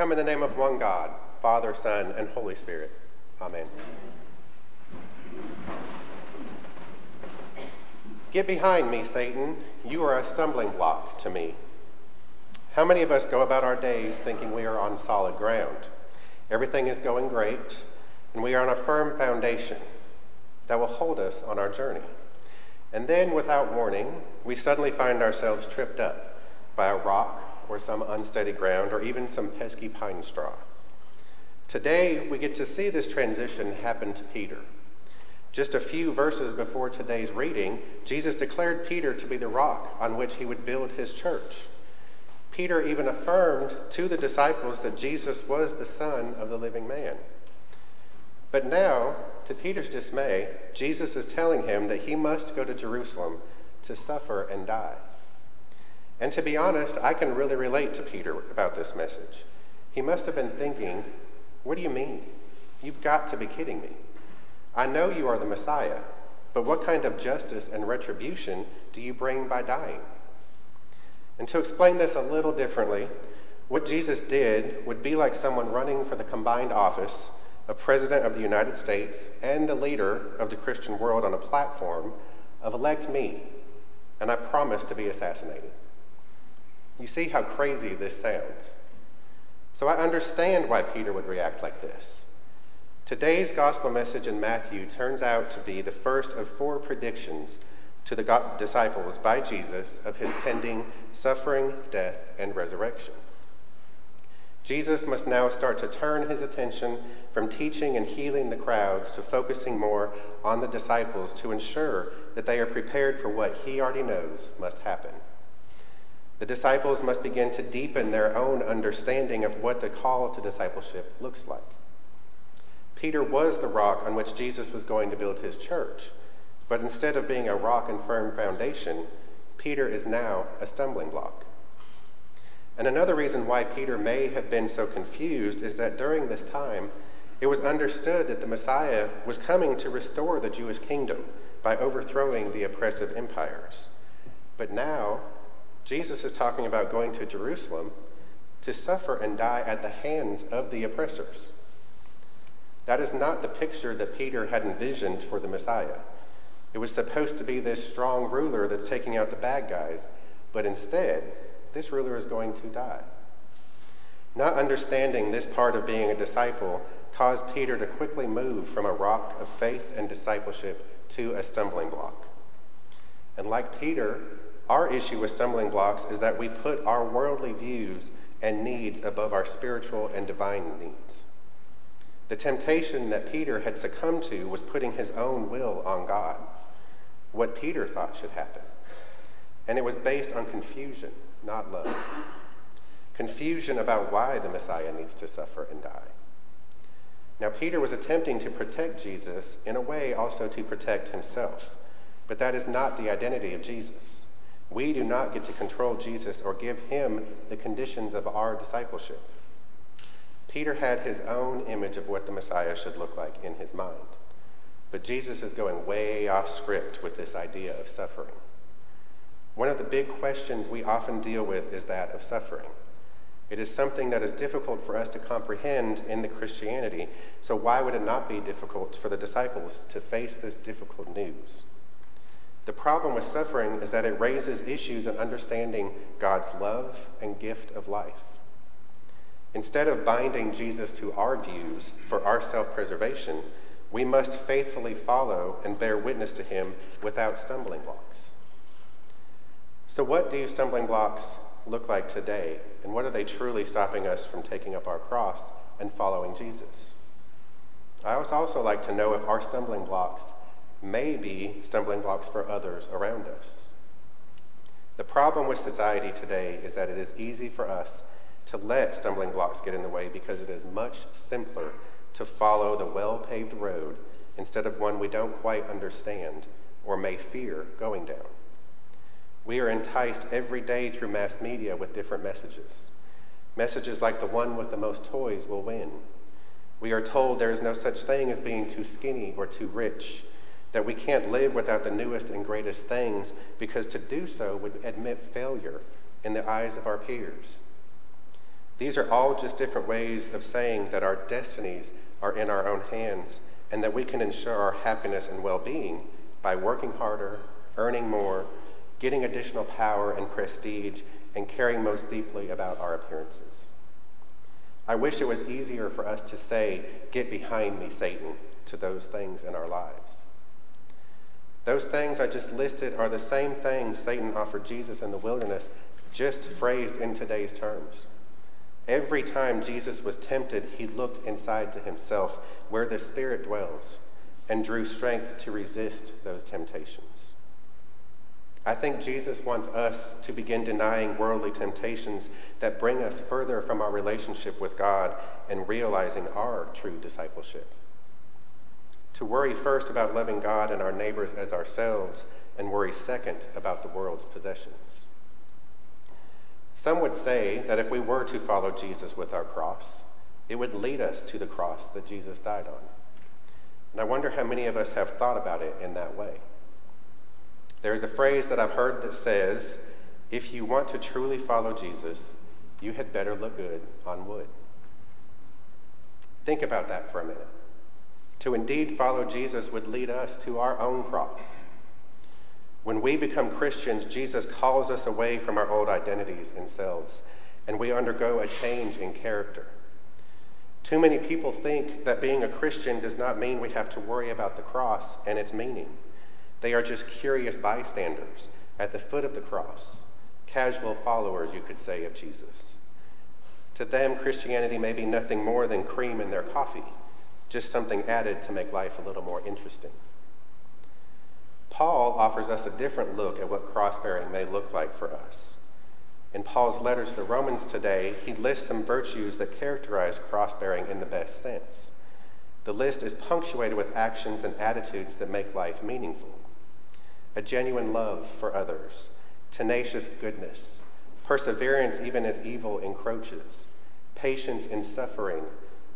come in the name of one God, Father, Son, and Holy Spirit. Amen. Get behind me, Satan. You are a stumbling block to me. How many of us go about our days thinking we are on solid ground? Everything is going great, and we are on a firm foundation that will hold us on our journey. And then, without warning, we suddenly find ourselves tripped up by a rock or some unsteady ground or even some pesky pine straw. Today, we get to see this transition happen to Peter. Just a few verses before today's reading, Jesus declared Peter to be the rock on which he would build his church. Peter even affirmed to the disciples that Jesus was the Son of the living man. But now, to Peter's dismay, Jesus is telling him that he must go to Jerusalem to suffer and die. And to be honest, I can really relate to Peter about this message. He must have been thinking, What do you mean? You've got to be kidding me. I know you are the Messiah, but what kind of justice and retribution do you bring by dying? And to explain this a little differently, what Jesus did would be like someone running for the combined office of President of the United States and the leader of the Christian world on a platform of elect me, and I promise to be assassinated. You see how crazy this sounds. So I understand why Peter would react like this. Today's gospel message in Matthew turns out to be the first of four predictions to the disciples by Jesus of his pending suffering, death, and resurrection. Jesus must now start to turn his attention from teaching and healing the crowds to focusing more on the disciples to ensure that they are prepared for what he already knows must happen. The disciples must begin to deepen their own understanding of what the call to discipleship looks like. Peter was the rock on which Jesus was going to build his church. But instead of being a rock and firm foundation, Peter is now a stumbling block. And another reason why Peter may have been so confused is that during this time, it was understood that the Messiah was coming to restore the Jewish kingdom by overthrowing the oppressive empires. But now, Jesus is talking about going to Jerusalem to suffer and die at the hands of the oppressors. That is not the picture that Peter had envisioned for the Messiah. It was supposed to be this strong ruler that's taking out the bad guys, but instead, this ruler is going to die. Not understanding this part of being a disciple caused Peter to quickly move from a rock of faith and discipleship to a stumbling block. And like Peter, our issue with stumbling blocks is that we put our worldly views and needs above our spiritual and divine needs. The temptation that Peter had succumbed to was putting his own will on God, what Peter thought should happen. And it was based on confusion, not love. Confusion about why the Messiah needs to suffer and die. Now, Peter was attempting to protect Jesus, in a way, also to protect himself. But that is not the identity of Jesus. We do not get to control Jesus or give him the conditions of our discipleship. Peter had his own image of what the Messiah should look like in his mind. But Jesus is going way off script with this idea of suffering. One of the big questions we often deal with is that of suffering. It is something that is difficult for us to comprehend in the Christianity, so why would it not be difficult for the disciples to face this difficult news? The problem with suffering is that it raises issues in understanding God's love and gift of life. Instead of binding Jesus to our views for our self preservation, we must faithfully follow and bear witness to him without stumbling blocks. So, what do stumbling blocks look like today, and what are they truly stopping us from taking up our cross and following Jesus? I would also like to know if our stumbling blocks may be stumbling blocks for others around us. The problem with society today is that it is easy for us to let stumbling blocks get in the way because it is much simpler to follow the well paved road instead of one we don't quite understand or may fear going down. We are enticed every day through mass media with different messages. Messages like the one with the most toys will win. We are told there is no such thing as being too skinny or too rich, that we can't live without the newest and greatest things because to do so would admit failure in the eyes of our peers. These are all just different ways of saying that our destinies are in our own hands and that we can ensure our happiness and well being by working harder, earning more, getting additional power and prestige, and caring most deeply about our appearances. I wish it was easier for us to say, Get behind me, Satan, to those things in our lives. Those things I just listed are the same things Satan offered Jesus in the wilderness, just phrased in today's terms. Every time Jesus was tempted, he looked inside to himself, where the Spirit dwells, and drew strength to resist those temptations. I think Jesus wants us to begin denying worldly temptations that bring us further from our relationship with God and realizing our true discipleship. To worry first about loving God and our neighbors as ourselves, and worry second about the world's possessions. Some would say that if we were to follow Jesus with our cross, it would lead us to the cross that Jesus died on. And I wonder how many of us have thought about it in that way. There is a phrase that I've heard that says, if you want to truly follow Jesus, you had better look good on wood. Think about that for a minute. To indeed follow Jesus would lead us to our own cross. When we become Christians, Jesus calls us away from our old identities and selves, and we undergo a change in character. Too many people think that being a Christian does not mean we have to worry about the cross and its meaning. They are just curious bystanders at the foot of the cross, casual followers, you could say, of Jesus. To them, Christianity may be nothing more than cream in their coffee, just something added to make life a little more interesting. Paul offers us a different look at what cross bearing may look like for us. In Paul's letter to the Romans today, he lists some virtues that characterize cross bearing in the best sense. The list is punctuated with actions and attitudes that make life meaningful a genuine love for others, tenacious goodness, perseverance even as evil encroaches, patience in suffering,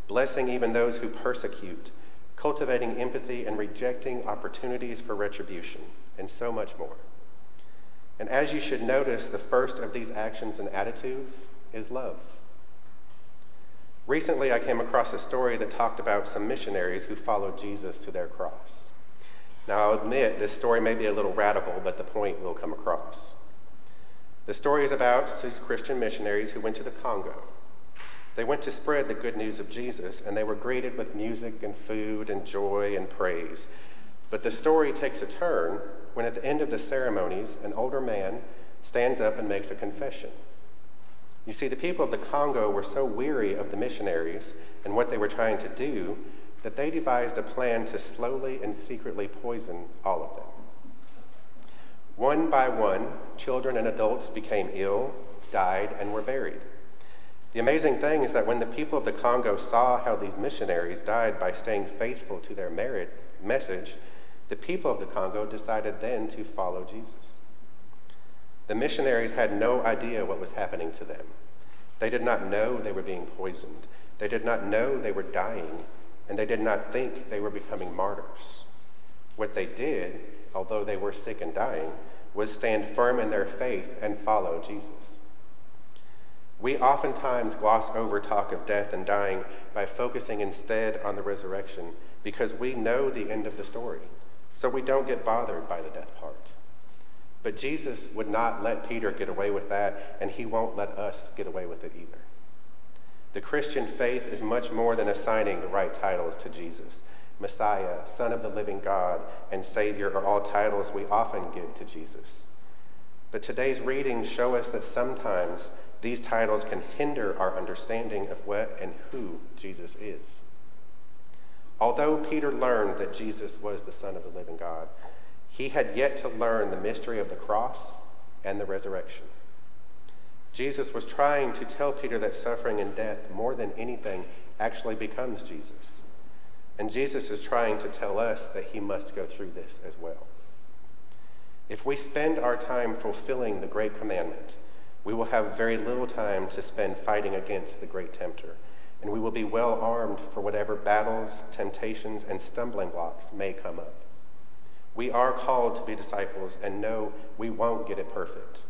blessing even those who persecute, cultivating empathy and rejecting opportunities for retribution, and so much more. And as you should notice, the first of these actions and attitudes is love. Recently, I came across a story that talked about some missionaries who followed Jesus to their cross. Now, I'll admit this story may be a little radical, but the point will come across. The story is about these Christian missionaries who went to the Congo. They went to spread the good news of Jesus, and they were greeted with music and food and joy and praise. But the story takes a turn when, at the end of the ceremonies, an older man stands up and makes a confession. You see, the people of the Congo were so weary of the missionaries and what they were trying to do that they devised a plan to slowly and secretly poison all of them. One by one, children and adults became ill, died, and were buried. The amazing thing is that when the people of the Congo saw how these missionaries died by staying faithful to their merit message, the people of the Congo decided then to follow Jesus. The missionaries had no idea what was happening to them. They did not know they were being poisoned. They did not know they were dying and they did not think they were becoming martyrs. What they did, although they were sick and dying, was stand firm in their faith and follow Jesus. We oftentimes gloss over talk of death and dying by focusing instead on the resurrection because we know the end of the story, so we don't get bothered by the death part. But Jesus would not let Peter get away with that, and he won't let us get away with it either. The Christian faith is much more than assigning the right titles to Jesus. Messiah, Son of the living God, and Savior are all titles we often give to Jesus. But today's readings show us that sometimes these titles can hinder our understanding of what and who Jesus is. Although Peter learned that Jesus was the Son of the living God, he had yet to learn the mystery of the cross and the resurrection. Jesus was trying to tell Peter that suffering and death, more than anything, actually becomes Jesus. And Jesus is trying to tell us that he must go through this as well. If we spend our time fulfilling the great commandment, we will have very little time to spend fighting against the great tempter, and we will be well armed for whatever battles, temptations, and stumbling blocks may come up. We are called to be disciples, and know we won't get it perfect.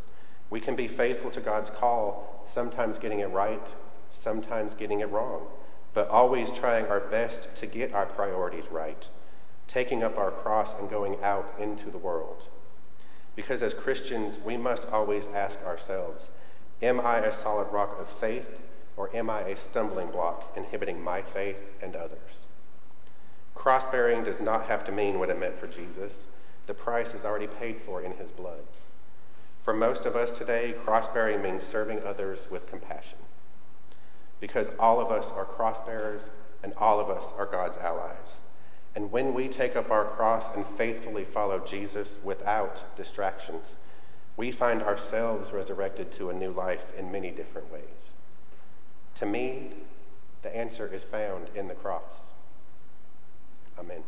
We can be faithful to God's call, sometimes getting it right, sometimes getting it wrong, but always trying our best to get our priorities right, taking up our cross and going out into the world. Because as Christians, we must always ask ourselves Am I a solid rock of faith, or am I a stumbling block inhibiting my faith and others? Cross bearing does not have to mean what it meant for Jesus. The price is already paid for in his blood. For most of us today, cross bearing means serving others with compassion. Because all of us are cross bearers and all of us are God's allies. And when we take up our cross and faithfully follow Jesus without distractions, we find ourselves resurrected to a new life in many different ways. To me, the answer is found in the cross. Amen.